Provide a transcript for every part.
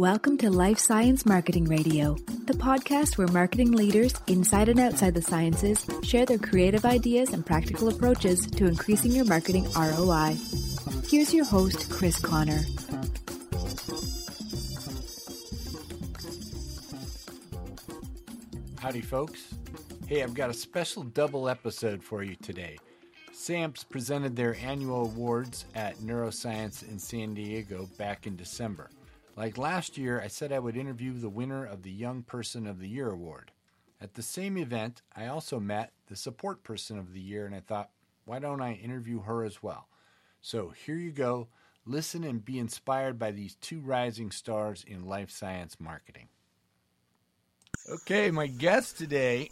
Welcome to Life Science Marketing Radio, the podcast where marketing leaders inside and outside the sciences share their creative ideas and practical approaches to increasing your marketing ROI. Here's your host, Chris Connor. Howdy, folks. Hey, I've got a special double episode for you today. SAMPS presented their annual awards at Neuroscience in San Diego back in December. Like last year, I said I would interview the winner of the Young Person of the Year award. At the same event, I also met the Support Person of the Year, and I thought, why don't I interview her as well? So here you go. Listen and be inspired by these two rising stars in life science marketing. Okay, my guest today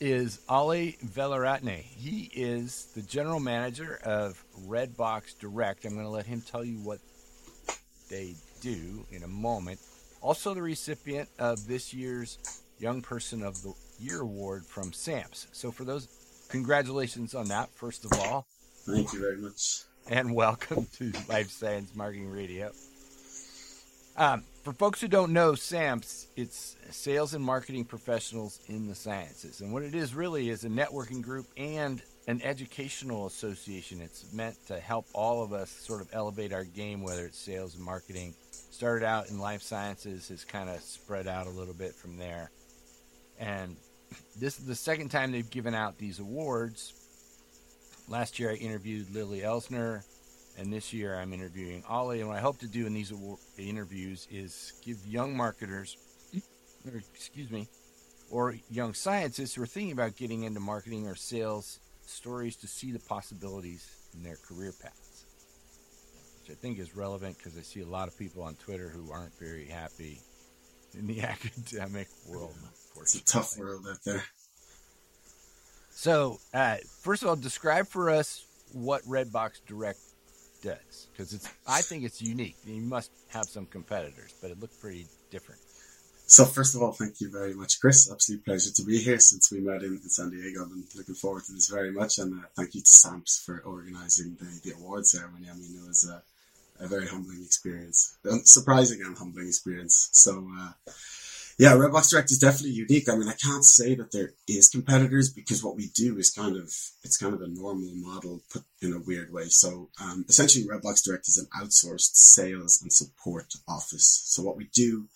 is Ollie Velaratne. He is the general manager of Redbox Direct. I'm going to let him tell you what they do in a moment. Also, the recipient of this year's Young Person of the Year award from SAMPS. So, for those, congratulations on that, first of all. Thank you very much. And welcome to Life Science Marketing Radio. Um, for folks who don't know SAMPS, it's sales and marketing professionals in the sciences. And what it is really is a networking group and an educational association. It's meant to help all of us sort of elevate our game, whether it's sales and marketing. Started out in life sciences, has kind of spread out a little bit from there. And this is the second time they've given out these awards. Last year I interviewed Lily Elsner and this year I'm interviewing Ollie. And what I hope to do in these interviews is give young marketers, or excuse me, or young scientists who are thinking about getting into marketing or sales stories to see the possibilities in their career paths, which I think is relevant because I see a lot of people on Twitter who aren't very happy in the academic world. It's a tough world out there. So, uh, first of all, describe for us what Redbox Direct does because it's I think it's unique. You must have some competitors, but it looked pretty different. So first of all, thank you very much, Chris. Absolute pleasure to be here since we met in, in San Diego. I've been looking forward to this very much, and uh, thank you to Samps for organising the, the award ceremony. I mean, it was a, a very humbling experience, a surprising and humbling experience. So. Uh, yeah, Redbox Direct is definitely unique. I mean, I can't say that there is competitors because what we do is kind of it's kind of a normal model put in a weird way. So um, essentially, Redbox Direct is an outsourced sales and support office. So what we do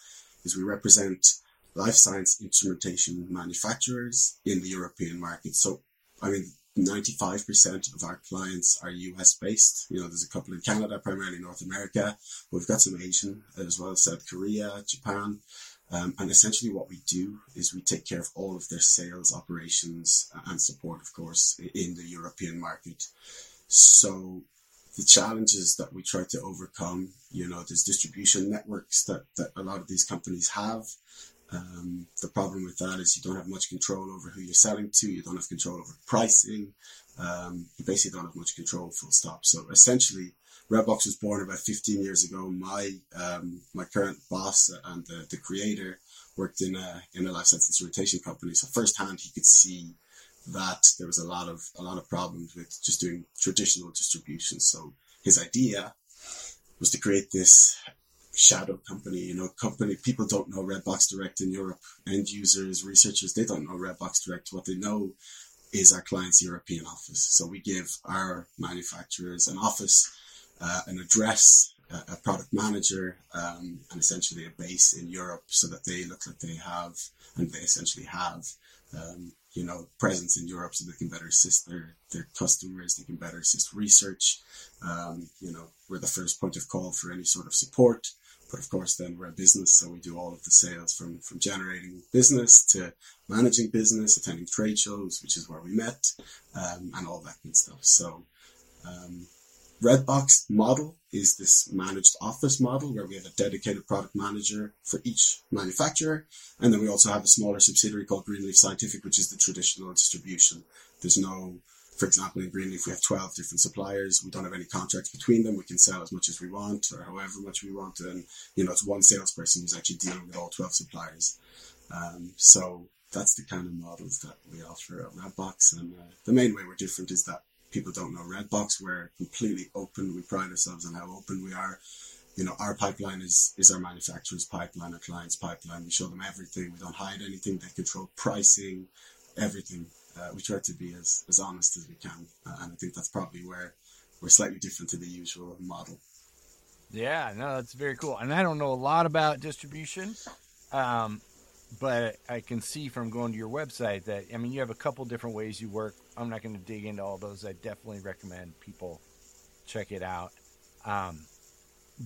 is we represent life science instrumentation manufacturers in the European market. So I mean, 95% of our clients are US based. You know, there's a couple in Canada, primarily North America. We've got some Asian as well, South Korea, Japan. Um, and essentially, what we do is we take care of all of their sales operations and support, of course, in the European market. So, the challenges that we try to overcome, you know, there's distribution networks that, that a lot of these companies have. Um, the problem with that is you don't have much control over who you're selling to. You don't have control over pricing. Um, you basically don't have much control, full stop. So essentially, Redbox was born about 15 years ago. My um, my current boss and the, the creator worked in a in a life sciences instrumentation company. So firsthand, he could see that there was a lot of a lot of problems with just doing traditional distribution. So his idea was to create this shadow company. You know, company people don't know Redbox Direct in Europe. End users, researchers, they don't know Redbox Direct. What they know is our client's European office. So we give our manufacturers an office uh, an address, a, a product manager, um, and essentially a base in Europe so that they look like they have, and they essentially have, um, you know, presence in Europe so they can better assist their, their customers, they can better assist research. Um, you know, we're the first point of call for any sort of support. But of course, then we're a business, so we do all of the sales from, from generating business to managing business, attending trade shows, which is where we met, um, and all that good stuff. So, um, Redbox model is this managed office model where we have a dedicated product manager for each manufacturer. And then we also have a smaller subsidiary called Greenleaf Scientific, which is the traditional distribution. There's no, for example, in Greenleaf, we have 12 different suppliers. We don't have any contracts between them. We can sell as much as we want or however much we want. And, you know, it's one salesperson who's actually dealing with all 12 suppliers. Um, so that's the kind of models that we offer at Redbox. And uh, the main way we're different is that people don't know Redbox. We're completely open. We pride ourselves on how open we are. you know, our pipeline is is our manufacturer's pipeline, our client's pipeline. We show them everything. We don't hide anything. They control pricing, everything. Uh, we try to be as, as honest as we can, uh, and I think that's probably where we're slightly different to the usual model. Yeah, no, that's very cool. And I don't know a lot about distribution, um, but I can see from going to your website that I mean you have a couple different ways you work. I'm not going to dig into all those. I definitely recommend people check it out. Um,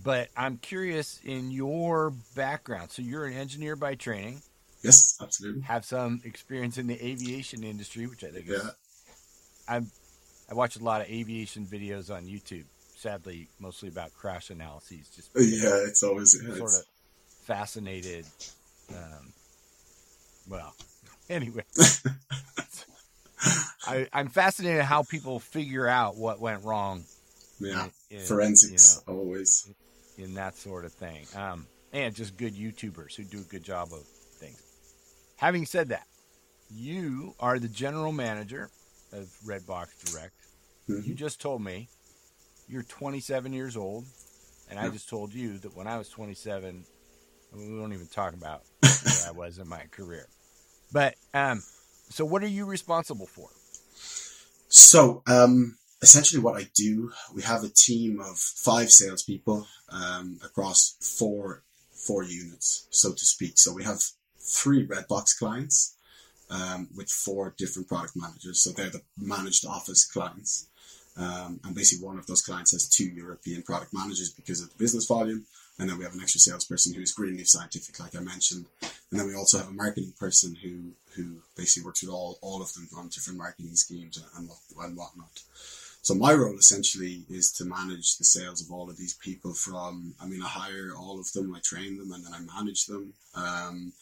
but I'm curious in your background. So you're an engineer by training. Yes, absolutely. Have some experience in the aviation industry, which I think Yeah. is. I'm. I watch a lot of aviation videos on YouTube. Sadly, mostly about crash analyses. Just Yeah, it's always yeah, sort it's- of fascinated. Um, well, anyway, I, I'm fascinated how people figure out what went wrong. yeah. in- in, Forensics you always. in that sort of thing, um, and just good YouTubers who do a good job of things. Having said that, you are the general manager of Redbox Direct. Mhm. You just told me you're 27 years old, and I just told you that when I was 27, I mean, we won't even talk about where I was in my career. But um, so what are you responsible for? So, um, essentially, what I do, we have a team of five salespeople um, across four four units, so to speak. So we have three Redbox clients um, with four different product managers. So they're the managed office clients. Um, and basically, one of those clients has two European product managers because of the business volume. And then we have an extra salesperson who's Greenleaf Scientific, like I mentioned. And then we also have a marketing person who who basically works with all, all of them on different marketing schemes and, and, what, and whatnot. So my role essentially is to manage the sales of all of these people from, I mean, I hire all of them, I train them, and then I manage them. Um,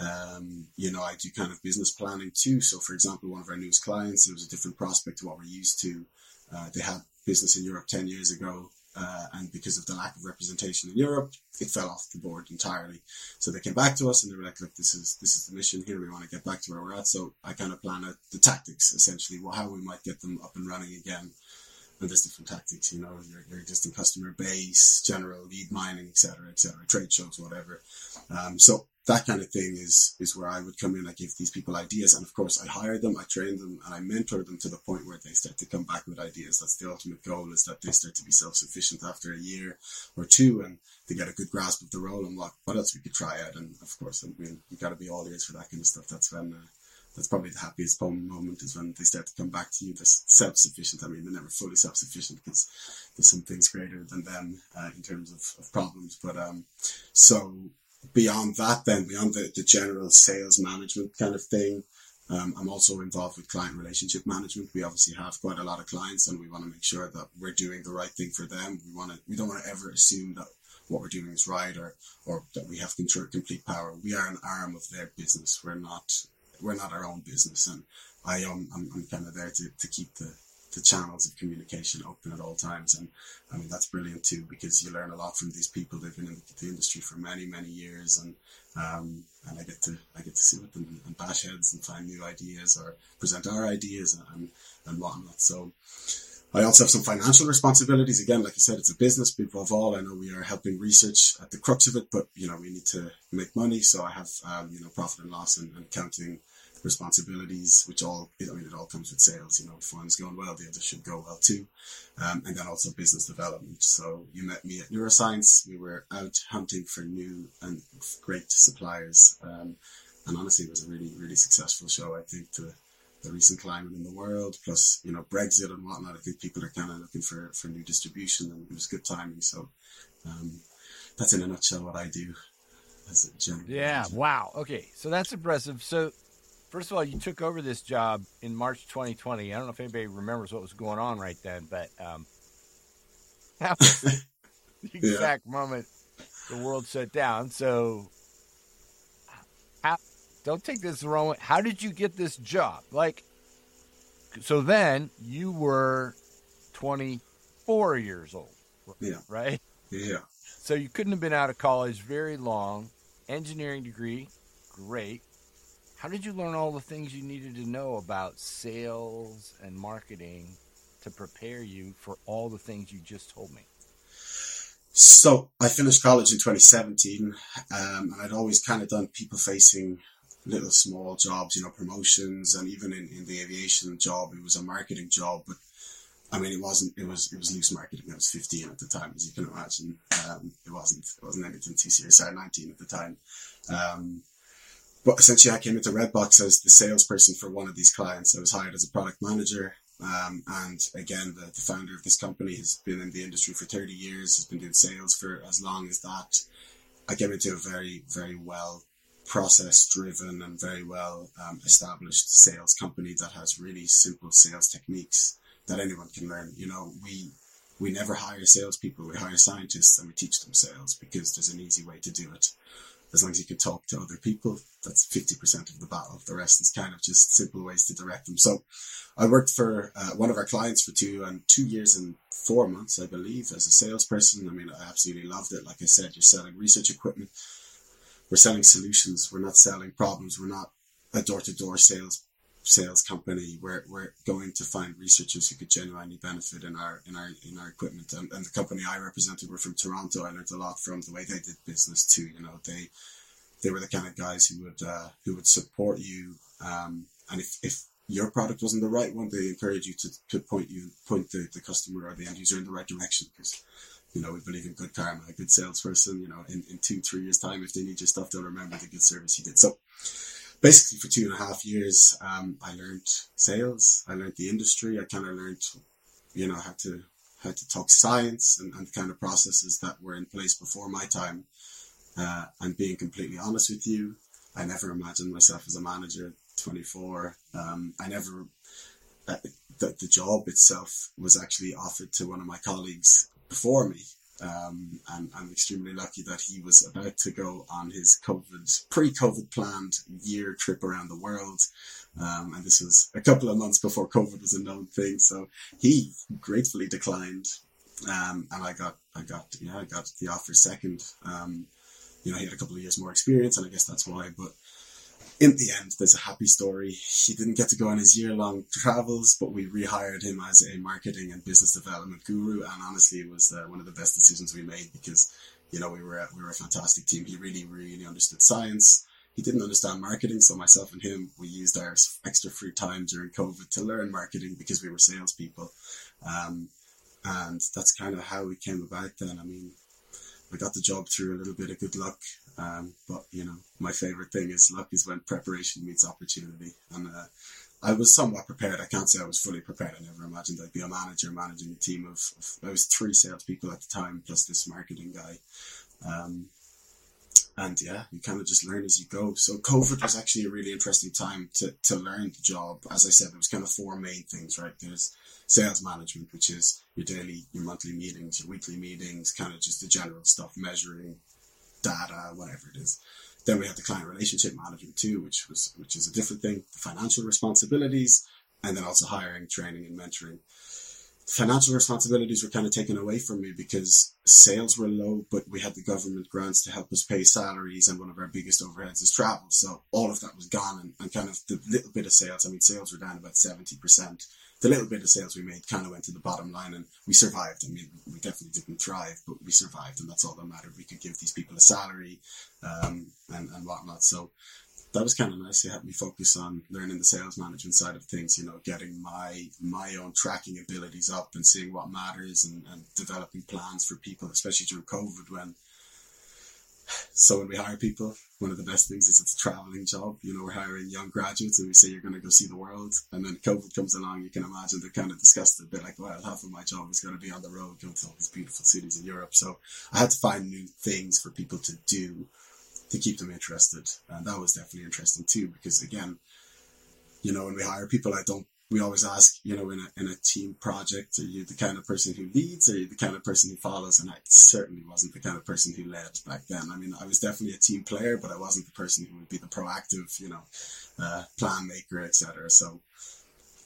um, you know, I do kind of business planning too. So, for example, one of our newest clients, it was a different prospect to what we're used to. Uh, they had business in Europe 10 years ago. Uh, and because of the lack of representation in Europe, it fell off the board entirely. So they came back to us and they were like, look, this is, this is the mission here. We want to get back to where we're at. So I kind of plan out the tactics, essentially, how we might get them up and running again. And there's different tactics, you know, your, your existing customer base, general lead mining, et cetera, et cetera, trade shows, whatever. Um, so that kind of thing is, is where I would come in. I give these people ideas. And of course, I hire them, I train them, and I mentor them to the point where they start to come back with ideas. That's the ultimate goal is that they start to be self-sufficient after a year or two and they get a good grasp of the role and what, what else we could try out. And of course, I mean, you got to be all ears for that kind of stuff. That's when, uh, that's probably the happiest moment is when they start to come back to you. They're self-sufficient. I mean, they're never fully self-sufficient because there's some things greater than them uh, in terms of, of problems. But um, so beyond that, then beyond the, the general sales management kind of thing, um, I'm also involved with client relationship management. We obviously have quite a lot of clients, and we want to make sure that we're doing the right thing for them. We want to. We don't want to ever assume that what we're doing is right or or that we have control, complete power. We are an arm of their business. We're not we're not our own business, and I um, I'm, I'm kind of there to, to keep the, the channels of communication open at all times, and I mean that's brilliant too because you learn a lot from these people. They've been in the, industry for many many years, and um, and I get to I get to sit with them and bash heads and find new ideas or present our ideas and and whatnot. So. I also have some financial responsibilities. Again, like I said, it's a business, above all, I know we are helping research at the crux of it, but, you know, we need to make money. So I have, um, you know, profit and loss and, and accounting responsibilities, which all, I mean, it all comes with sales. You know, if one's going well, the other should go well too. Um, and then also business development. So you met me at Neuroscience. We were out hunting for new and great suppliers. Um, and honestly, it was a really, really successful show. I think to the recent climate in the world, plus you know Brexit and whatnot. I think people are kind of looking for for new distribution, and it was good timing. So um, that's in a nutshell what I do as a general. Yeah. manager. Wow. Okay. So that's impressive. So, first of all, you took over this job in March 2020. I don't know if anybody remembers what was going on right then, but um, that was the Yeah. exact moment the world shut down. So, how, don't take this the wrong way. How did you get this job? Like, so then you were 24 years old, Yeah, right? yeah. So you couldn't have been out of college very long. Engineering degree, great. How did you learn all the things you needed to know about sales and marketing to prepare you for all the things you just told me? So I finished college in 2017, um, and I'd always kind of done people facing little small jobs, you know, promotions, and even in, in the aviation job, it was a marketing job, but I mean, it wasn't. It was. It was loose marketing. I was 15 at the time, as you can imagine. Um, it wasn't. It wasn't anything too serious. Sorry, 19 at the time. Um, but essentially, I came into Redbox as the salesperson for one of these clients. I was hired as a product manager. Um, and again, the, the founder of this company has been in the industry for 30 years. Has been doing sales for as long as that. I came into a very, very well process driven and very well um, established sales company that has really simple sales techniques that anyone can learn. You know, we we never hire salespeople. We hire scientists and we teach them sales because there's an easy way to do it. As long as you can talk to other people, that's 50% of the battle. The rest is kind of just simple ways to direct them. So I worked for uh, one of our clients for two and two years and four months, I believe, as a salesperson. I mean, I absolutely loved it. Like I said, you're selling research equipment. We're selling solutions. We're not selling problems. We're not a door to door sales sales company, we're, we're going to find researchers who could genuinely benefit in our in our in our equipment. And, and the company I represented were from Toronto. I learned a lot from the way they did business too. You know, they they were the kind of guys who would uh, who would support you. Um, and if, if your product wasn't the right one, they encourage you to, to point you point the, the customer or the end user in the right direction because you know, we believe in good karma, a good salesperson, you know, in, in two, three years time, if they need your stuff, they'll remember the good service you did. So basically for two and a half years, um, I learned sales. I learned the industry. I kind of learned, you know, how to how to talk science and, and the kind of processes that were in place before my time. Uh, and being completely honest with you, I never imagined myself as a manager at 24. Um, I never, uh, the, the job itself was actually offered to one of my colleagues before me. Um, and I'm extremely lucky that he was about to go on his COVID, pre-COVID planned year trip around the world. Um, and this was a couple of months before COVID was a known thing. So he gratefully declined. Um, and I got, I got, yeah, I got the offer second. Um, you know, he had a couple of years more experience and I guess that's why, but in the end, there's a happy story. He didn't get to go on his year long travels, but we rehired him as a marketing and business development guru. And honestly, it was uh, one of the best decisions we made because, you know, we were, we were a fantastic team. He really, really understood science. He didn't understand marketing. So myself and him, we used our extra free time during COVID to learn marketing because we were salespeople. Um, and that's kind of how we came about then. I mean, I got the job through a little bit of good luck. Um, but you know, my favorite thing is luck is when preparation meets opportunity. And uh, I was somewhat prepared. I can't say I was fully prepared. I never imagined I'd be a manager managing a team of, of I was three salespeople at the time plus this marketing guy. Um, and yeah, you kind of just learn as you go. So COVID was actually a really interesting time to, to learn the job. As I said, there was kind of four main things, right? There's sales management, which is your daily, your monthly meetings, your weekly meetings, kind of just the general stuff, measuring data, whatever it is. Then we had the client relationship management too, which was, which is a different thing, the financial responsibilities, and then also hiring, training and mentoring financial responsibilities were kind of taken away from me because sales were low, but we had the government grants to help us pay salaries, and one of our biggest overheads is travel. So all of that was gone, and, and kind of the little bit of sales. I mean, sales were down about seventy percent. The little bit of sales we made kind of went to the bottom line, and we survived. I mean, we definitely didn't thrive, but we survived, and that's all that mattered. We could give these people a salary um, and and whatnot. So that was kind of nice. It helped me focus on learning the sales management side of things, you know, getting my my own tracking abilities up and seeing what matters and, and developing plans for people, especially during COVID when so when we hire people, one of the best things is it's a traveling job. You know, we're hiring young graduates and we say you're going to go see the world. And then COVID comes along, you can imagine they're kind of disgusted. They're like, well, half of my job is going to be on the road going to all these beautiful cities in Europe. So I had to find new things for people to do to keep them interested. And that was definitely interesting too, because again, you know, when we hire people, I don't, we always ask, you know, in a, in a team project, are you the kind of person who leads or are you the kind of person who follows? And I certainly wasn't the kind of person who led back then. I mean, I was definitely a team player, but I wasn't the person who would be the proactive, you know, uh, plan maker, etc. So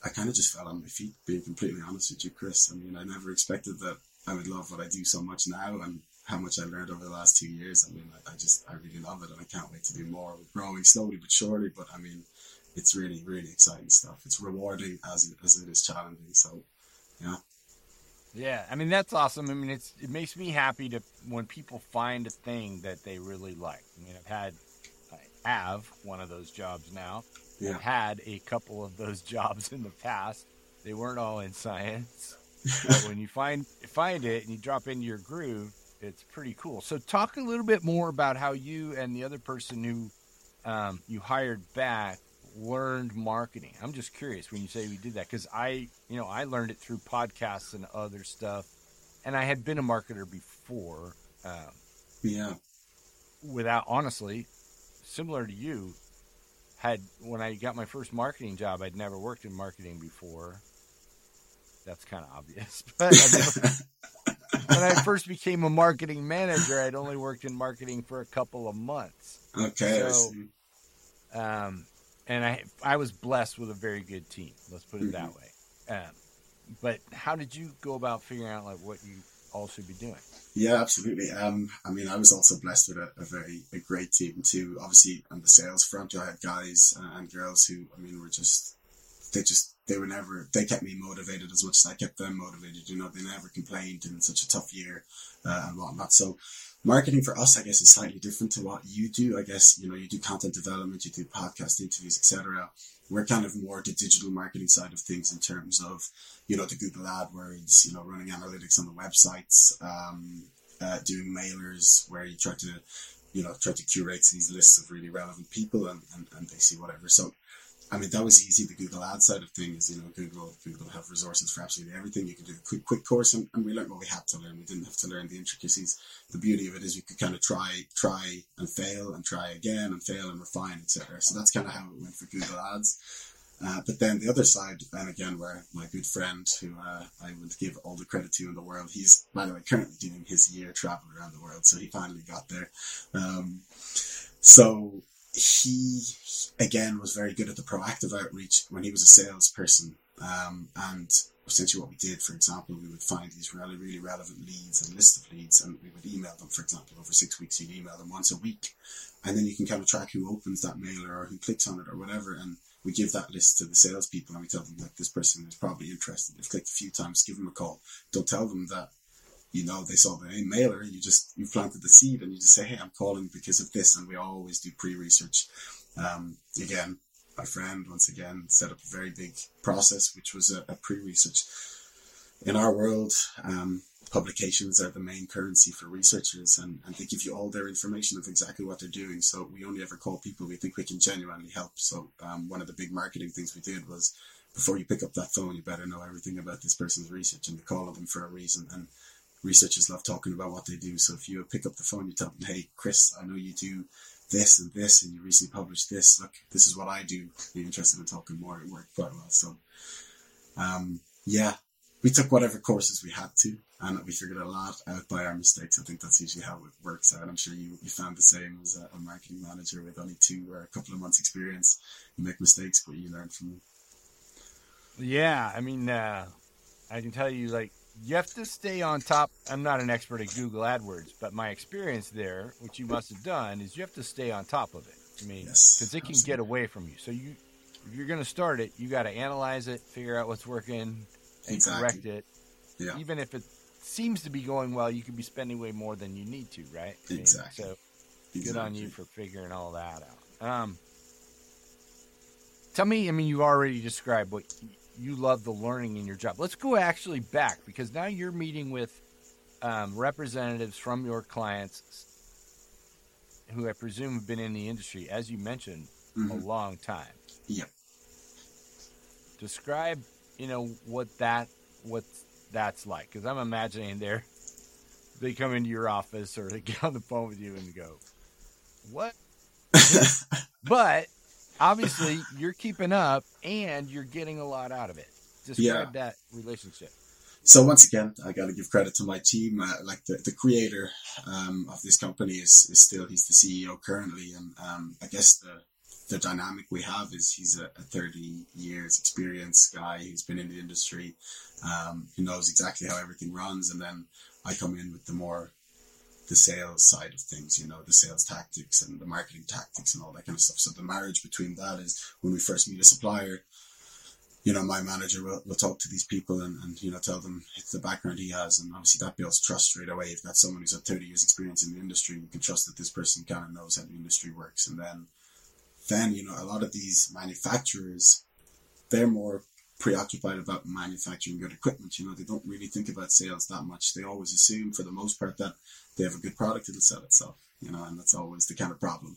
I kind of just fell on my feet, being completely honest with you, Chris. I mean, I never expected that I would love what I do so much now. And how much I learned over the last two years. I mean, I, I, just, I really love it and I can't wait to do more. We're growing slowly but surely, but I mean, it's really, really exciting stuff. It's rewarding as, as it is challenging. So, yeah. Yeah, I mean that's awesome. I mean it's it makes me happy to when people find a thing that they really like. I mean I've had I have one of those jobs now. Yeah. I've had a couple of those jobs in the past. They weren't all in science. but when you find find it and you drop into your groove, it's pretty cool. So talk a little bit more about how you and the other person who um, you hired back learned marketing? I'm just curious when you say we did that because I, you know, I learned it through podcasts and other stuff, and I had been a marketer before. Um, yeah. Without honestly, similar to you, had when I got my first marketing job, I'd never worked in marketing before. That's kind of obvious, but when I first became a marketing manager, I'd only worked in marketing for a couple of months. Okay. So, um, and I I was blessed with a very good team. Let's put it mm-hmm. that way. Um, but how did you go about figuring out like what you all should be doing? Yeah, absolutely. Um, I mean, I was also blessed with a, a, very a great team too. Obviously, on the sales front, I had guys and girls who, I mean, were just they just they were never they kept me motivated as much as I kept them motivated. You know, they never complained in such a tough year uh, and whatnot. So marketing for us, I guess, is slightly different to what you do. I guess you know you do content development, you do podcast interviews, etc. We're kind of more the digital marketing side of things in terms of you know the Google AdWords, you know running analytics on the websites, um, uh, doing mailers where you try to you know try to curate these lists of really relevant people and, and, and they see whatever. So I mean, that was easy. The Google Ad side of things, you know, Google Google have resources for absolutely everything. You can do a quick quick course, and, and we learned what we had to learn. We didn't have to learn the intricacies. The beauty of it is you could kind of try try and fail and try again and fail and refine, etc. So that's kind of how it went for Google Ads. Uh, but then the other side, and again, where my good friend, who uh, I would give all the credit to in the world, he's by the way currently doing his year travel around the world, so he finally got there. Um, so he again was very good at the proactive outreach when he was a salesperson. Um, and essentially, what we did, for example, we would find these really, really relevant leads and list of leads, and we would email them. For example, over six weeks, you'd email them once a week, and then you can kind of track who opens that mailer or who clicks on it or whatever. And we give that list to the salespeople, and we tell them like this person is probably interested. They've clicked a few times, give them a call. Don't tell them that you know, they saw the mailer, you just, you planted the seed and you just say, hey, I'm calling because of this. And we always do pre-research. Um, again, my friend, once again, set up a very big process, which was a, a pre-research. In our world, um, publications are the main currency for researchers and, and they give you all their information of exactly what they're doing. So we only ever call people we think we can genuinely help. So um, one of the big marketing things we did was before you pick up that phone, you better know everything about this person's research and you call them for a reason. And researchers love talking about what they do. So if you pick up the phone, you tell them, "Hey, Chris, I know you do this and this, and you recently published this. Look, this is what I do. You interested in talking more?" It worked quite well. So, um, yeah, we took whatever courses we had to, and we figured a lot out by our mistakes. I think that's usually how it works out. I'm sure you, you found the same as a, a marketing manager with only two or a couple of months experience. You make mistakes, but you learn from them. Yeah, I mean, uh, I can tell you, like you have to stay on top. I'm not an expert at Google AdWords, but my experience there, which you must have done, is you have to stay on top of it. I mean, because yes, it can absolutely. get away from you. So you, if you're going to start it, you got to analyze it, figure out what's working, and exactly. correct it. Yeah. Even if it seems to be going well, you could be spending way more than you need to, right? I exactly. Mean, so exactly. good on you for figuring all that out. Um, tell me, I mean, you already described what you love the learning in your job. Let's go actually back because now you're meeting with um, representatives from your clients who I presume have been in the industry, as you mentioned, mm-hmm. a long time. Yep. Describe, you know, what that what that's like, because I'm imagining they're they come into your office or they get on the phone with you and go, "What?" but obviously you're keeping up and you're getting a lot out of it. Describe yeah. that relationship. So once again, I got to give credit to my team. Uh, like the, the creator um, of this company is, is still he's the CEO currently, and um, I guess the the dynamic we have is he's a, a 30 years experience guy who's been in the industry, um, who knows exactly how everything runs, and then I come in with the more the sales side of things, you know, the sales tactics and the marketing tactics and all that kind of stuff. So the marriage between that is when we first meet a supplier, you know, my manager will, will talk to these people and, and, you know, tell them it's the background he has. And obviously that builds trust straight away. If that's someone who's had 30 years experience in the industry, you can trust that this person kind of knows how the industry works. And then, then, you know, a lot of these manufacturers, they're more preoccupied about manufacturing good equipment. You know, they don't really think about sales that much. They always assume for the most part that they have a good product, it'll sell itself, you know, and that's always the kind of problem.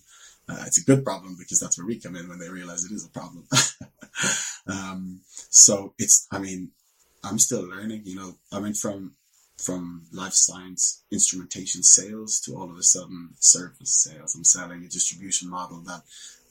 Uh, it's a good problem because that's where we come in when they realize it is a problem. um, so it's, I mean, I'm still learning, you know, I went from, from life science instrumentation sales to all of a sudden service sales. I'm selling a distribution model that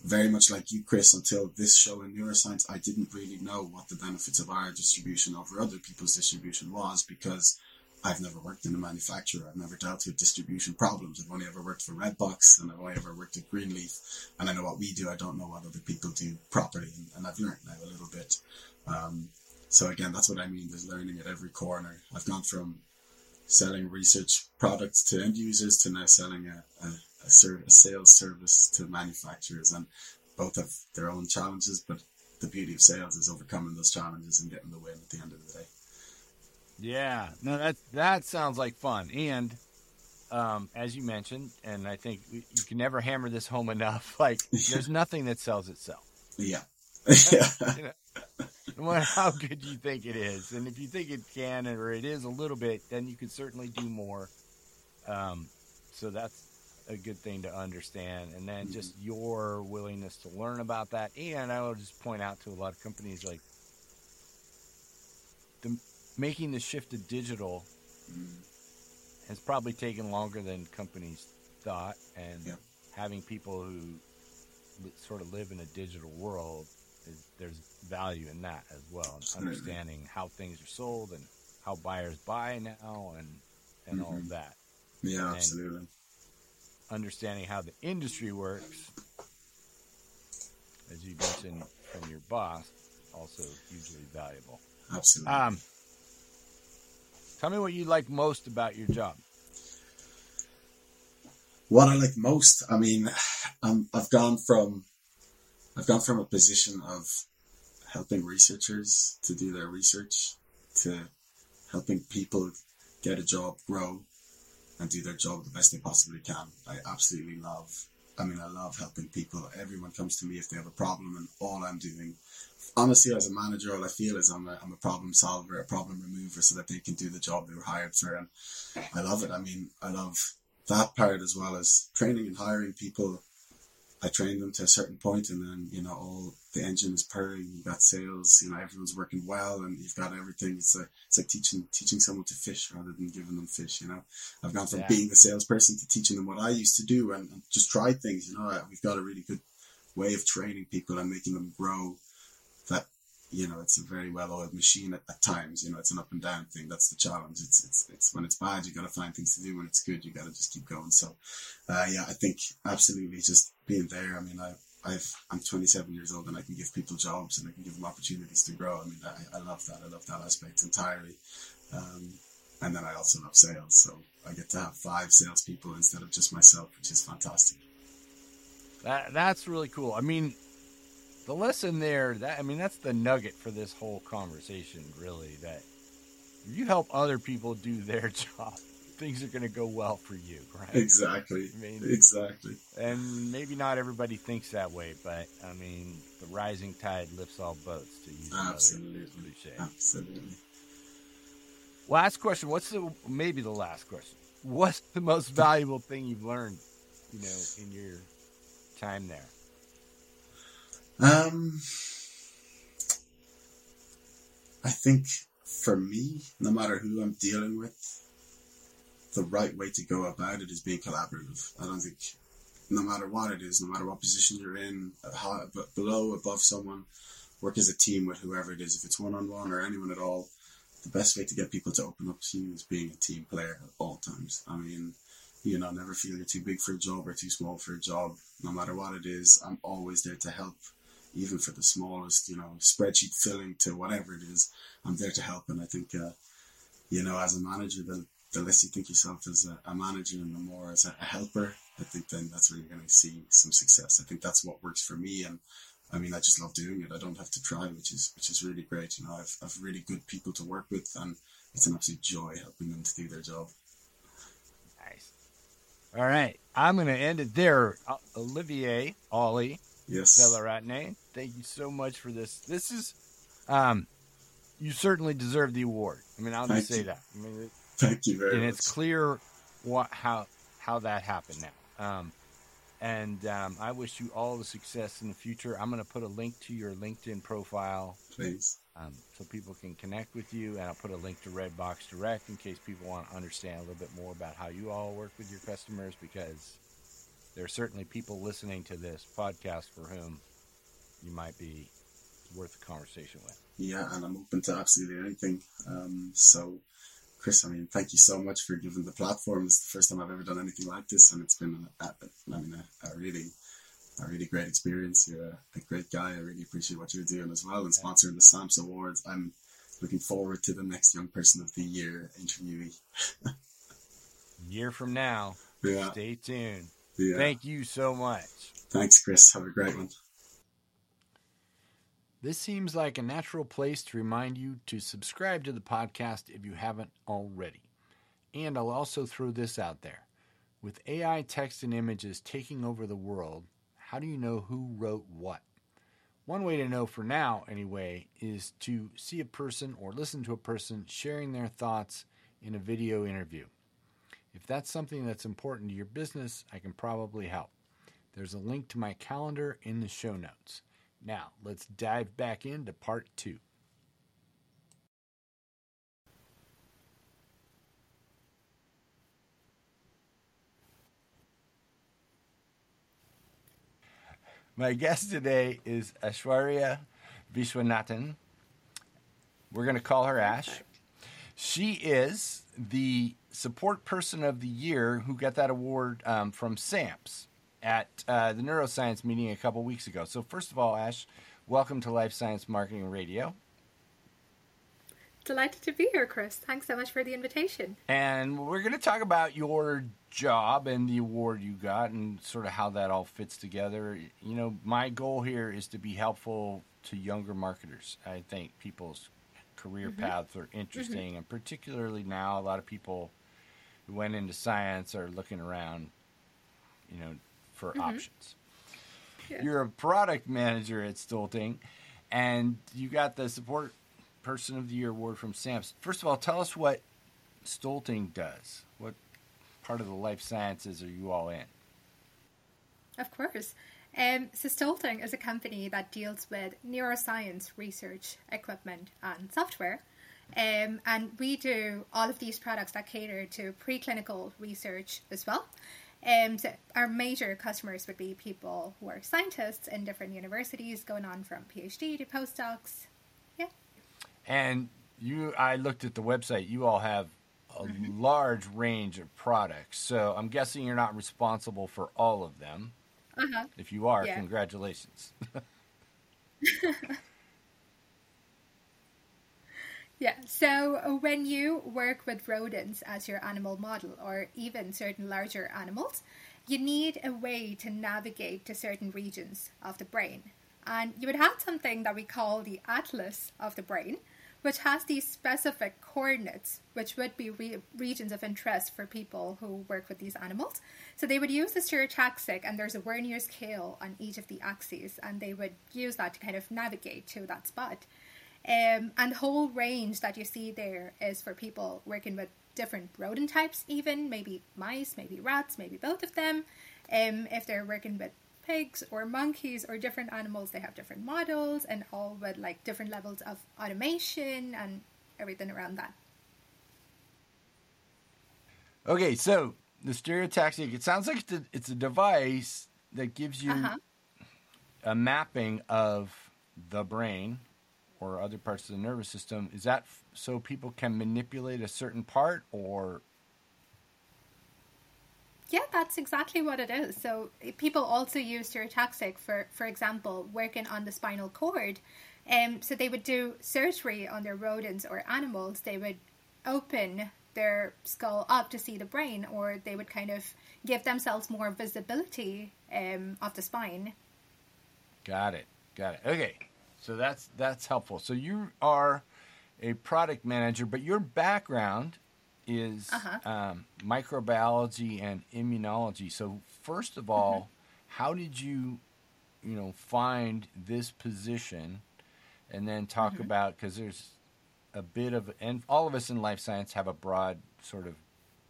very much like you, Chris, until this show in neuroscience, I didn't really know what the benefits of our distribution over other people's distribution was because I've never worked in a manufacturer. I've never dealt with distribution problems. I've only ever worked for Redbox and I've only ever worked at Greenleaf. And I know what we do. I don't know what other people do properly. And, and I've learned now a little bit. Um, so again, that's what I mean. There's learning at every corner. I've gone from selling research products to end users to now selling a, a, a, ser- a sales service to manufacturers. And both have their own challenges, but the beauty of sales is overcoming those challenges and getting the win at the end of the day. Yeah, no, that that sounds like fun. And um, as you mentioned, and I think you can never hammer this home enough. Like, there's nothing that sells itself. Yeah. yeah. you know, no matter how good you think it is, and if you think it can or it is a little bit, then you can certainly do more. Um, so that's a good thing to understand. And then mm-hmm. just your willingness to learn about that. And I will just point out to a lot of companies like the making the shift to digital has probably taken longer than companies thought, and yeah. having people who sort of live in a digital world is there's value in that as well, and understanding how things are sold and how buyers buy now, and and mm-hmm. all of mm-hmm. that. Yeah, and absolutely. Understanding how the industry works, as you mentioned from your boss, also hugely valuable. Absolutely. Um, Tell me what you like most about your job. What I like most, I mean, um, I've gone from, I've gone from a position of helping researchers to do their research to helping people get a job, grow, and do their job the best they possibly can. I absolutely love. I mean, I love helping people. Everyone comes to me if they have a problem, and all I'm doing honestly, as a manager, all I feel is I'm a, I'm a problem solver, a problem remover, so that they can do the job they were hired for. And I love it. I mean, I love that part as well as training and hiring people. I train them to a certain point, and then you know, all the engine is purring. You got sales. You know, everyone's working well, and you've got everything. It's like it's like teaching teaching someone to fish rather than giving them fish. You know, I've gone from yeah. being the salesperson to teaching them what I used to do, and, and just try things. You know, we've got a really good way of training people and making them grow that you know it's a very well oiled machine at, at, times you know it's an up and down thing that's the challenge it's it's, it's when it's bad you got to find things to do when it's good you got to just keep going so uh, yeah i think absolutely just being there i mean i I've, I'm 27 years old and I can give people jobs and I can give them opportunities to grow. I mean, I, I love that. I love that aspect entirely. Um, and then I also love sales. So I get to have five salespeople instead of just myself, which is fantastic. That, that's really cool. I mean, the lesson there that I mean that's the nugget for this whole conversation really that if you help other people do their job things are going to go well for you right? Exactly. I mean, exactly. and maybe not everybody thinks that way but I mean the rising tide lifts all boats to use absolutely. cliche. absolutely. Last question what's the maybe the last question what's the most valuable thing you've learned you know in your time there um, I think for me, no matter who I'm dealing with, the right way to go about it is being collaborative. I don't think, no matter what it is, no matter what position you're in, high, below, above someone, work as a team with whoever it is. If it's one on one or anyone at all, the best way to get people to open up to you is being a team player at all times. I mean, you know, never feel you're too big for a job or too small for a job. No matter what it is, I'm always there to help even for the smallest, you know, spreadsheet filling to whatever it is, I'm there to help. And I think, uh, you know, as a manager, the, the less you think yourself as a, a manager and the more as a, a, helper, I think then that's where you're going to see some success. I think that's what works for me. And I mean, I just love doing it. I don't have to try, which is which is really great. You know, I've I've really good people to work with, and it's an absolute joy helping them to do their job. Nice. All right, I'm going to end it there. Olivier Ollie Yes. Velaratne, thank you so much for this. This is, um, you certainly deserve the award. I mean, I'll just Thank say you. that. I mean, it, Thank you very and much. it's clear what how how that happened now. Um, and um, I wish you all the success in the future. I'm going to put a link to your LinkedIn profile Please. um, so people can connect with you, and I'll put a link to Redbox Direct in case people want to understand a little bit more about how you all work with your customers because there are certainly people listening to this podcast for whom you might be worth a conversation with. Yeah, and I'm open to absolutely anything. Um, so, Chris, I mean, thank you so much for giving the platform. It's the first time I've ever done anything like this, and it's been, a, a, I mean, a, a really, a really great experience. You're a, a great guy. I really appreciate what you're doing as well, and sponsoring the SAMPS Awards. I'm looking forward to the next Young Person of the Year interviewee. year from now, Yeah, stay tuned. yeah. Thank you so much. Thanks, Chris. Have a great one. This seems like a natural place to remind you to subscribe to the podcast if you haven't already. And I'll also throw this out there. With AI text and images taking over the world, how do you know who wrote what? One way to know for now, anyway, is to see a person or listen to a person sharing their thoughts in a video interview. If that's something that's important to your business, I can probably help. There's a link to my calendar in the show notes. Now, let's dive back into part two. My guest today is Aishwarya Vishwanathan. We're going to call her Ash. She is the support person of the year who got that award um, from SAMPS at uh, the neuroscience meeting a couple weeks ago. So, first of all, Ash, welcome to Life Science Marketing Radio. Delighted to be here, Chris. Thanks so much for the invitation. And we're going to talk about your job and the award you got and sort of how that all fits together. You know, my goal here is to be helpful to younger marketers. I think people's career paths are interesting, and particularly now, a lot of people who went into science are looking around, you know, for options. Yeah. You're a product manager at Stoelting, and you got the support person of the year award from SAMPS. First of all, tell us what Stoelting does. What part of the life sciences are you all in? Of course. Um, so Stoelting is a company that deals with neuroscience research equipment and software. Um, and we do all of these products that cater to preclinical research as well. Um, so our major customers would be people who are scientists in different universities, going on from PhD to postdocs. Yeah. And you, I looked at the website. You all have a large range of products. So I'm guessing you're not responsible for all of them. Uh huh. If you are, Yeah. congratulations. Yeah, so uh, when you work with rodents as your animal model, or even certain larger animals, you need a way to navigate to certain regions of the brain. And you would have something that we call the atlas of the brain, which has these specific coordinates, which would be re- regions of interest for people who work with these animals. So they would use the stereotaxic, and there's a Vernier scale on each of the axes, and they would use that to kind of navigate to that spot. Um, and the whole range that you see there is for people working with different rodent types, even maybe mice, maybe rats, maybe both of them. Um, if they're working with pigs or monkeys or different animals, they have different models and all with like different levels of automation and everything around that. Okay, so the stereotaxic, it sounds like it's a, it's a device that gives you Uh-huh. a mapping of the brain or other parts of the nervous system. Is that f- so people can manipulate a certain part or Yeah, that's exactly what it is. So eh, people also use stereotaxic for, for example, working on the spinal cord. Um, so they would do surgery on their rodents or animals. They would open their skull up to see the brain, or they would kind of give themselves more visibility um, of the spine. got it? Got it. Okay, so that's that's helpful. So you are a product manager, but your background is Uh-huh. um, microbiology and immunology. So first of all, Mm-hmm. how did you, you know, find this position, and then talk Mm-hmm. about because there's a bit of and all of us in life science have a broad sort of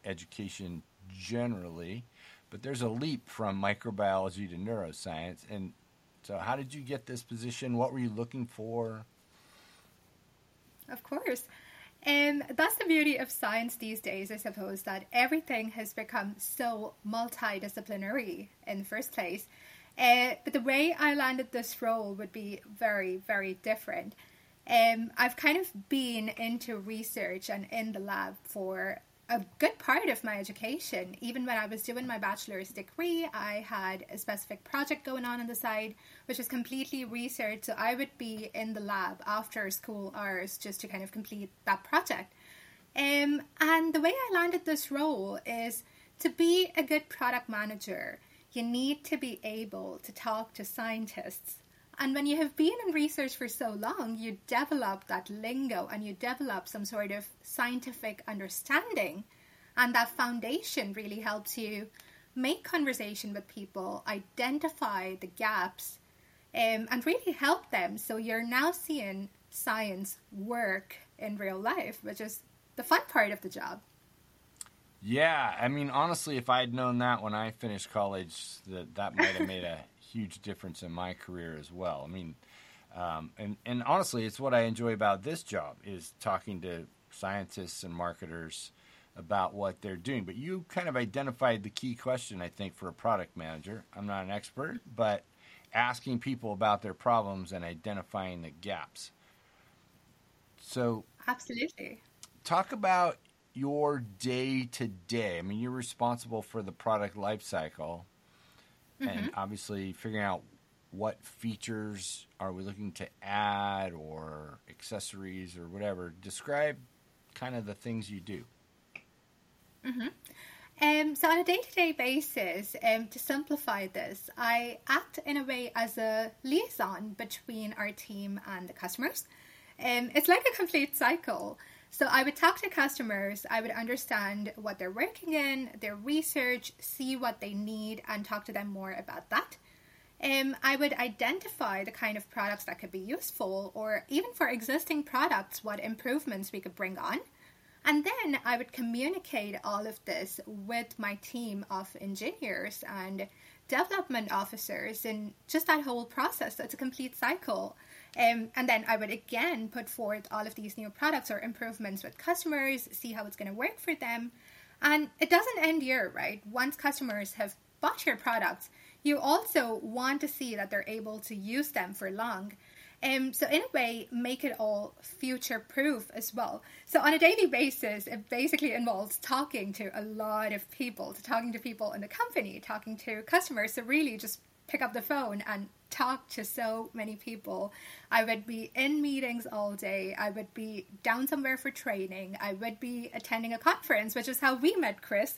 education generally, but there's a leap from microbiology to neuroscience. And so, how did you get this position? What were you looking for? Of course. And that's the beauty of science these days, I suppose, that everything has become so multidisciplinary in the first place. Uh, but the way I landed this role would be very, very different. Um, I've kind of been into research and in the lab for a good part of my education. Even when I was doing my bachelor's degree, I had a specific project going on on the side, which was completely research. So I would be in the lab after school hours just to kind of complete that project. Um, and the way I landed this role is to be a good product manager, you need to be able to talk to scientists. And when you have been in research for so long, you develop that lingo and you develop some sort of scientific understanding. And that foundation really helps you make conversation with people, identify the gaps, um, and really help them. So you're now seeing science work in real life, which is the fun part of the job. Yeah, I mean, honestly, if I had known that when I finished college, that that might have made a huge difference in my career as well. I mean, um, and and honestly, it's what I enjoy about this job is talking to scientists and marketers about what they're doing. But you kind of identified the key question, I think, for a product manager. I'm not an expert, but asking people about their problems and identifying the gaps. So, Absolutely. talk about your day to day. I mean, you're responsible for the product life cycle and obviously figuring out what features are we looking to add or accessories or whatever. Describe kind of the things you do. Mm-hmm. Um, so on a day-to-day basis, um, to simplify this, I act in a way as a liaison between our team and the customers. Um, it's like a complete cycle. So I would talk to customers, I would understand what they're working in, their research, see what they need, and talk to them more about that. Um, I would identify the kind of products that could be useful, or even for existing products, what improvements we could bring on. And then I would communicate all of this with my team of engineers and development officers and just that whole process. So it's a complete cycle. Um, and then I would again put forth all of these new products or improvements with customers, see how it's going to work for them. And it doesn't end here, right? Once customers have bought your products, you also want to see that they're able to use them for long. Um, so in a way, make it all future proof as well. So on a daily basis, it basically involves talking to a lot of people, to talking to people in the company, talking to customers. So really, just pick up the phone and talk to so many people. I would be in meetings all day. I would be down somewhere for training. I would be attending a conference, which is how we met Chris.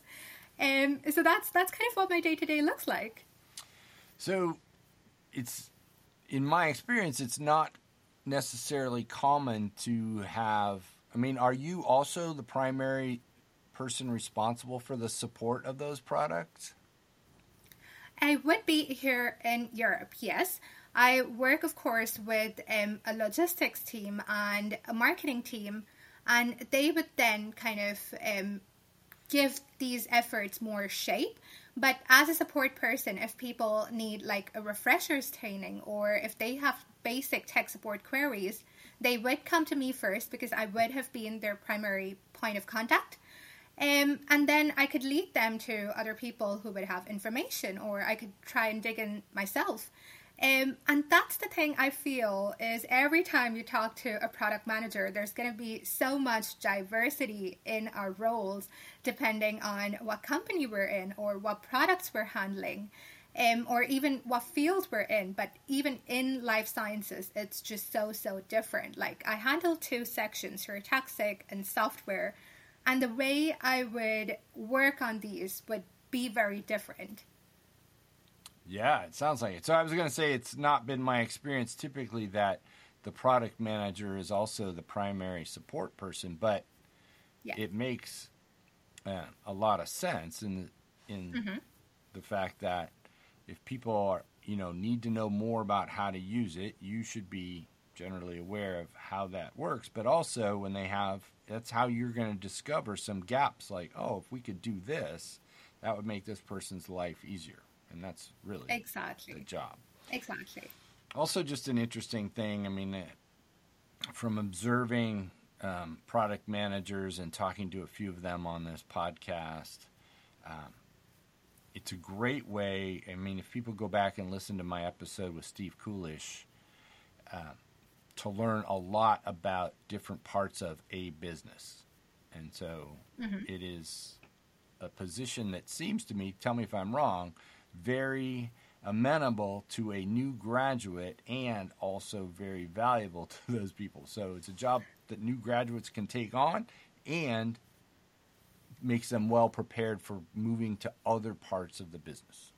Um, so that's that's kind of what my day to day looks like. So, it's in my experience, it's not necessarily common to have. I mean, are you also the primary person responsible for the support of those products? I would be here in Europe, yes. I work, of course, with um, a logistics team and a marketing team, and they would then kind of um, give these efforts more shape. But as a support person, if people need like a refreshers training or if they have basic tech support queries, they would come to me first because I would have been their primary point of contact. Um, and then I could lead them to other people who would have information, or I could try and dig in myself. Um, and that's the thing I feel is every time you talk to a product manager, there's going to be so much diversity in our roles depending on what company we're in or what products we're handling. Um, or even what field we're in, but even in life sciences, it's just so, so different. Like, I handle two sections for toxic and software, and the way I would work on these would be very different. Yeah, it sounds like it. So I was going to say it's not been my experience typically that the product manager is also the primary support person, but Yeah. it makes uh, a lot of sense in in Mm-hmm. the fact that if people are you know need to know more about how to use it, you should be generally aware of how that works. But also when they have that's how you're going to discover some gaps. Like oh, if we could do this, that would make this person's life easier, and that's really exactly the job. Exactly. Also, just an interesting thing. I mean, from observing um, product managers and talking to a few of them on this podcast, um, it's a great way. I mean, if people go back and listen to my episode with Steve Coolish, uh, to learn a lot about different parts of a business. And so mm-hmm. it is a position that seems to me, tell me if I'm wrong, very amenable to a new graduate and also very valuable to those people. So it's a job that new graduates can take on and makes them well prepared for moving to other parts of the business.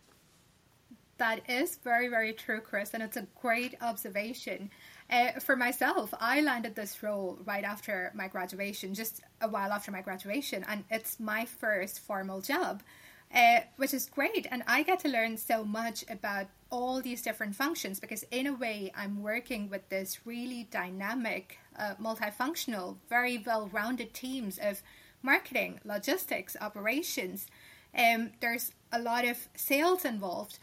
That is very, very true, Chris, and it's a great observation. Uh, for myself, I landed this role right after my graduation, just a while after my graduation, and it's my first formal job, uh, which is great. And I get to learn so much about all these different functions because, in a way, I'm working with this really dynamic, uh, multifunctional, very well rounded teams of marketing, logistics, operations. Um, there's a lot of sales involved.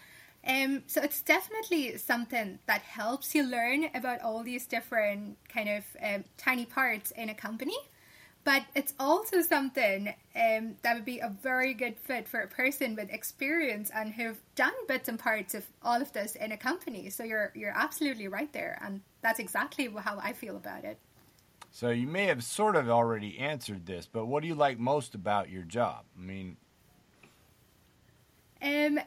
Um, so it's definitely something that helps you learn about all these different kind of um, tiny parts in a company. But it's also something um, that would be a very good fit for a person with experience and who've done bits and parts of all of this in a company. So you're you're absolutely right there, and that's exactly how I feel about it. So you may have sort of already answered this, but what do you like most about your job? I mean, Um,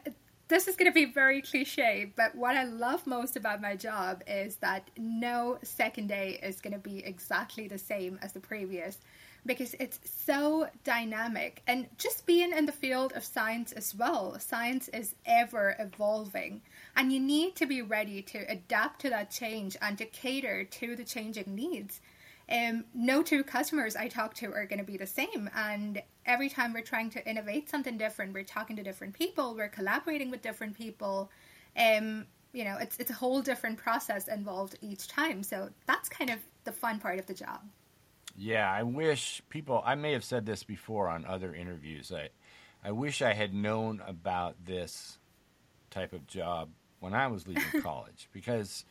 this is going to be very cliche, but what I love most about my job is that no second day is going to be exactly the same as the previous because it's so dynamic. And just being in the field of science as well, science is ever evolving, and you need to be ready to adapt to that change and to cater to the changing needs um, no two customers I talk to are going to be the same. And every time we're trying to innovate something different, we're talking to different people, we're collaborating with different people. Um, you know, it's it's a whole different process involved each time. So that's kind of the fun part of the job. Yeah, I wish people. I may have said this before on other interviews. I, I wish I had known about this type of job when I was leaving college because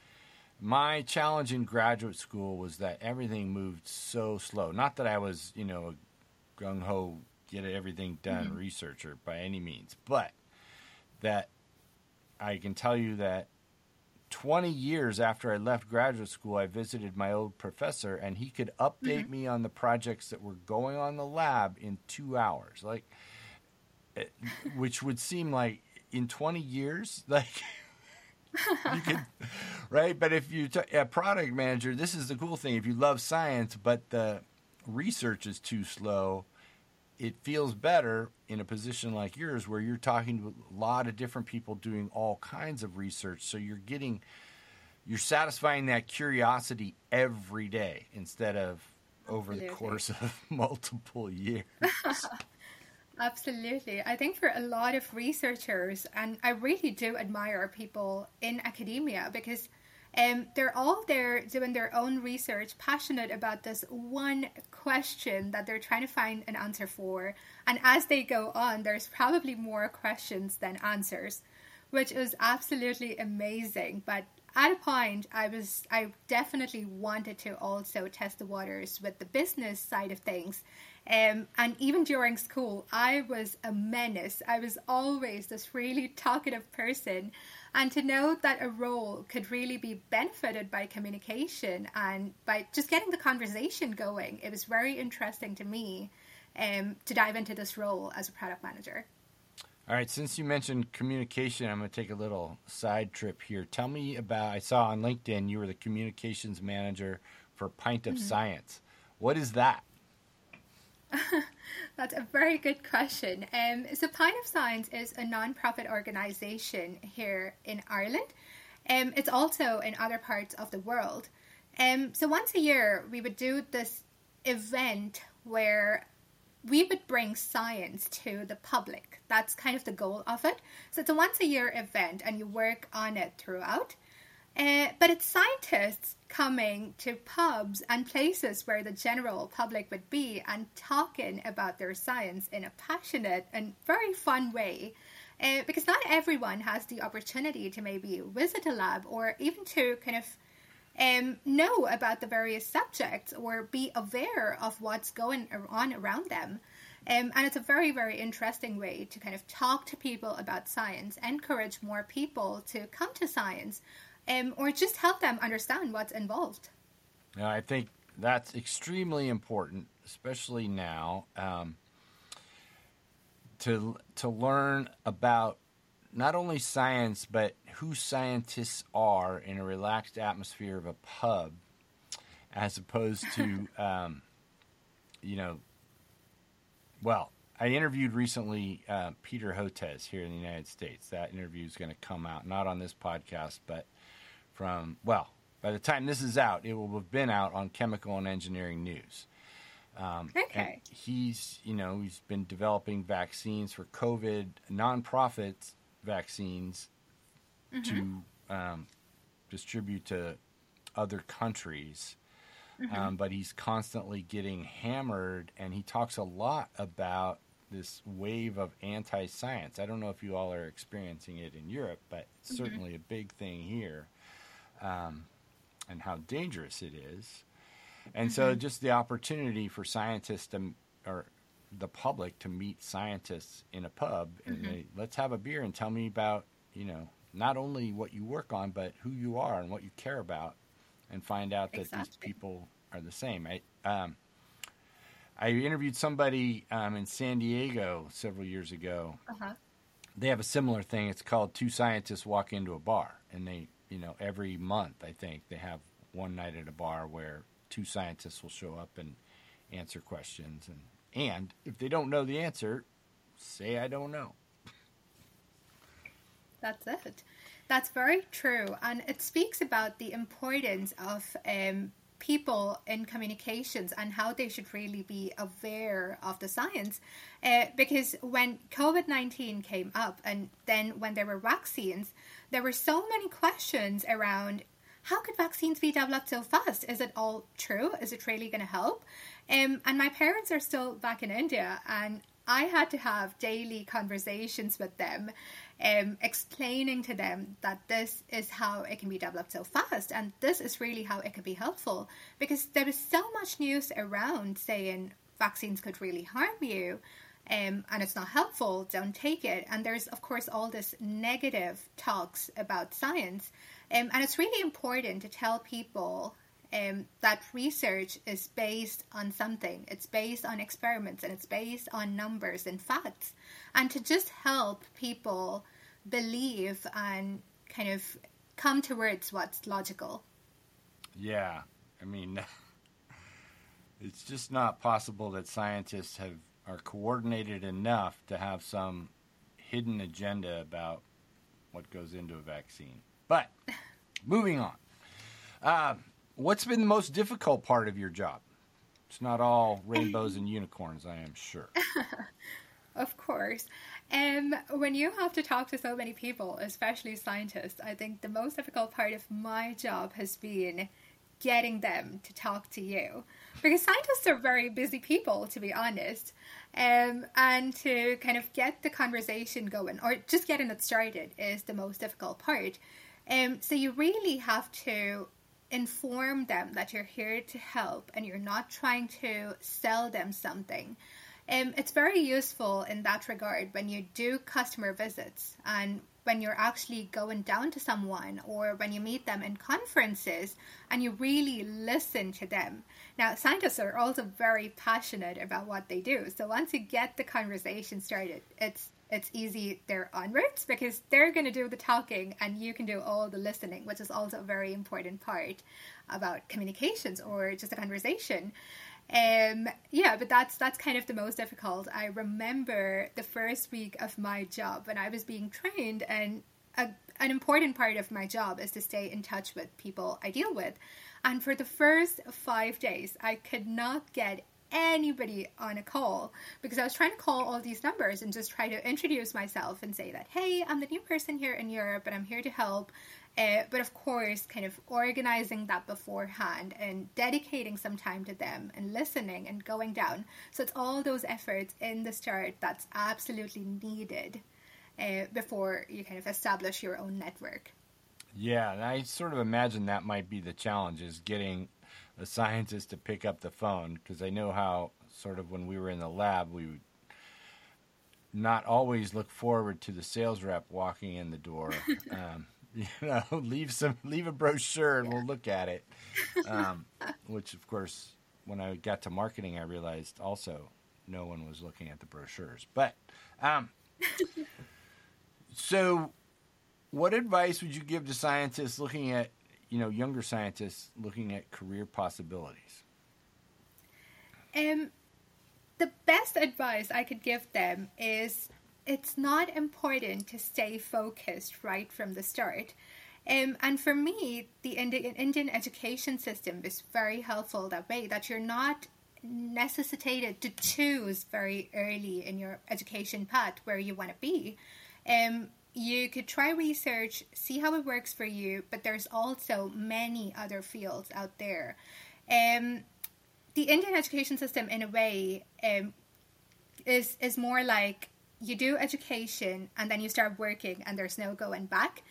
my challenge in graduate school was that everything moved so slow. Not that I was, you know, a gung ho get everything done researcher by any means, but that I can tell you that 20 years after I left graduate school, I visited my old professor, and he could update me on the projects that were going on the lab in two hours. Like, eh, which would seem like in 20 years, like could, right? But if you t- a product manager, this is the cool thing. If you love science, but the research is too slow, it feels better in a position like yours where you're talking to a lot of different people doing all kinds of research. So you're getting, you're satisfying that curiosity every day instead of over the course of multiple years. Absolutely. I think for a lot of researchers, and I really do admire people in academia because um, they're all there doing their own research, passionate about this one question that they're trying to find an answer for. And as they go on, there's probably more questions than answers, which is absolutely amazing. But at a point, I was I definitely wanted to also test the waters with the business side of things. Um, and even during school, I was a menace. I was always this really talkative person. And to know that a role could really be benefited by communication and by just getting the conversation going, it was very interesting to me um, to dive into this role as a product manager. All right, since you mentioned communication, I'm going to take a little side trip here. Tell me about, I saw on LinkedIn you were the communications manager for Pint of Science. What is that? That's a very good question. Um, so, Pint of Science is a non-profit organisation here in Ireland. Um, it's also in other parts of the world. Um, so, once a year, we would do this event where we would bring science to the public. That's kind of the goal of it. So, it's a once a year event, and you work on it throughout. Uh, but it's scientists coming to pubs and places where the general public would be and talking about their science in a passionate and very fun way. Uh, because not everyone has the opportunity to maybe visit a lab or even to kind of um, know about the various subjects or be aware of what's going on around them. Um, and it's a very, very interesting way to kind of talk to people about science, encourage more people to come to science, um, or just help them understand what's involved. Yeah, I think that's extremely important, especially now, um, to to learn about not only science but who scientists are in a relaxed atmosphere of a pub, as opposed to, um, you know, well, I interviewed recently uh, Peter Hotez here in the United States. That interview is going to come out not on this podcast, but from, well, by the time this is out, it will have been out on Chemical and Engineering News. Um, okay. he's, you know, he's been developing vaccines for COVID, nonprofit vaccines mm-hmm. to um, distribute to other countries. Mm-hmm. Um, but he's constantly getting hammered, and he talks a lot about this wave of anti science. I don't know if you all are experiencing it in Europe, but it's mm-hmm. certainly a big thing here um, and how dangerous it is. And mm-hmm. so, just the opportunity for scientists to, or the public to meet scientists in a pub and mm-hmm. they, let's have a beer and tell me about, you know, not only what you work on, but who you are and what you care about, and find out that exactly. these people are the same. I, um, I interviewed somebody um, in San Diego several years ago. Uh-huh. They have a similar thing. It's called Two Scientists Walk Into a Bar, and they you know, every month, I think, they have one night at a bar where two scientists will show up and answer questions. And, and if they don't know the answer, say, I don't know. That's it. That's very true. And it speaks about the importance of um, people in communications and how they should really be aware of the science. Uh, because when COVID 19 came up and then when there were vaccines, there were so many questions around how could vaccines be developed so fast? Is it all true? Is it really going to help? Um, and my parents are still back in India, and I had to have daily conversations with them, um, explaining to them that this is how it can be developed so fast, and this is really how it could be helpful. Because there is so much news around saying vaccines could really harm you, um, and it's not helpful, don't take it. And there's, of course, all this negative talks about science. Um, and it's really important to tell people um, that research is based on something. It's based on experiments and it's based on numbers and facts. And to just help people believe and kind of come towards what's logical. Yeah. I mean, it's just not possible that scientists have are coordinated enough to have some hidden agenda about what goes into a vaccine. But moving on, uh, what's been the most difficult part of your job? It's not all rainbows and unicorns, I am sure. of course. Um, when you have to talk to so many people, especially scientists, I think the most difficult part of my job has been getting them to talk to you. Because scientists are very busy people, to be honest. Um, and to kind of get the conversation going or just getting it started is the most difficult part. Um, so you really have to inform them that you're here to help and you're not trying to sell them something. Um, it's very useful in that regard when you do customer visits and when you're actually going down to someone or when you meet them in conferences and you really listen to them. Now, scientists are also very passionate about what they do. So once you get the conversation started, it's it's easy there onwards because they're going to do the talking and you can do all the listening, which is also a very important part about communications or just a conversation. Um, yeah, but that's that's kind of the most difficult. I remember the first week of my job when I was being trained, and a, an important part of my job is to stay in touch with people I deal with. And for the first five days, I could not get anybody on a call because I was trying to call all these numbers and just try to introduce myself and say that, hey, I'm the new person here in Europe and I'm here to help. Uh, but of course, kind of organizing that beforehand and dedicating some time to them and listening and going down. So it's all those efforts in the start that's absolutely needed uh, before you kind of establish your own network. Yeah, and I sort of imagine that might be the challenge is getting a scientist to pick up the phone because I know how sort of when we were in the lab we would not always look forward to the sales rep walking in the door. um, you know, leave some, leave a brochure, and we'll look at it. Um, which, of course, when I got to marketing, I realized also no one was looking at the brochures. But um, so, what advice would you give to scientists looking at, you know, younger scientists looking at career possibilities? Um, the best advice I could give them is it's not important to stay focused right from the start. Um, and for me, the Indian, Indian education system is very helpful that way, that you're not necessitated to choose very early in your education path where you want to be. Um, you could try research, see how it works for you, but there's also many other fields out there. Um, the Indian education system, in a way, um, is is more like you do education and then you start working, and there's no going back.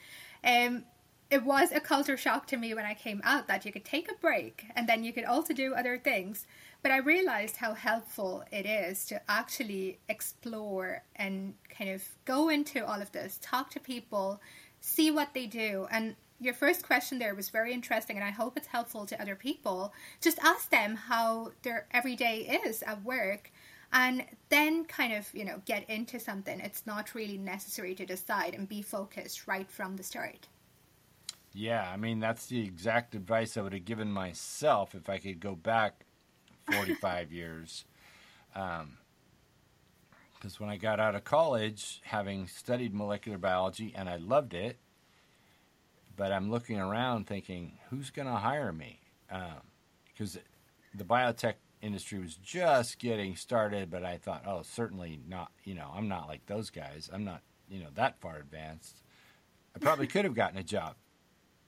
Um, it was a culture shock to me when I came out that you could take a break and then you could also do other things. But I realized how helpful it is to actually explore and kind of go into all of this, talk to people, see what they do. And your first question there was very interesting, and I hope it's helpful to other people. Just ask them how their everyday is at work and then kind of you know get into something it's not really necessary to decide and be focused right from the start yeah i mean that's the exact advice i would have given myself if i could go back 45 years. Because um, when I got out of college, having studied molecular biology and I loved it, but I'm looking around thinking, who's going to hire me? Because um, the biotech industry was just getting started, but I thought, oh, certainly not. You know, I'm not like those guys. I'm not, you know, that far advanced. I probably could have gotten a job,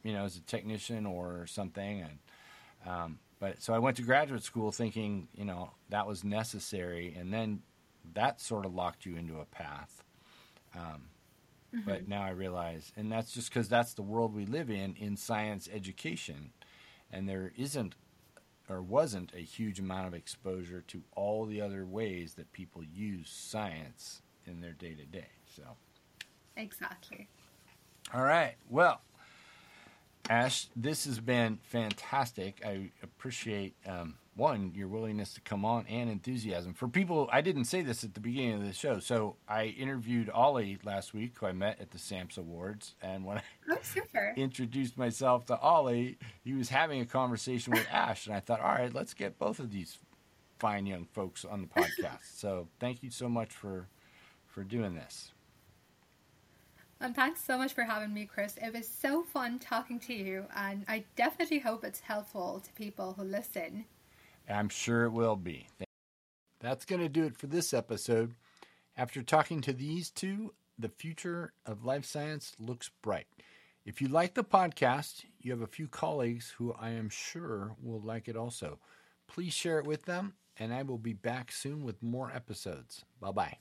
you know, as a technician or something, and um, but so I went to graduate school thinking, you know, that was necessary, and then that sort of locked you into a path. Um, mm-hmm. But now I realize, and that's just because that's the world we live in in science education, and there isn't or wasn't a huge amount of exposure to all the other ways that people use science in their day to day. So, exactly. All right. Well, Ash, this has been fantastic. I appreciate um, one your willingness to come on and enthusiasm for people. I didn't say this at the beginning of the show, so I interviewed Ollie last week, who I met at the SAMPS Awards, and when I oh, introduced myself to Ollie, he was having a conversation with Ash, and I thought, all right, let's get both of these fine young folks on the podcast. so thank you so much for for doing this. And thanks so much for having me, Chris. It was so fun talking to you, and I definitely hope it's helpful to people who listen. I'm sure it will be. That's going to do it for this episode. After talking to these two, the future of life science looks bright. If you like the podcast, you have a few colleagues who I am sure will like it also. Please share it with them, and I will be back soon with more episodes. Bye bye.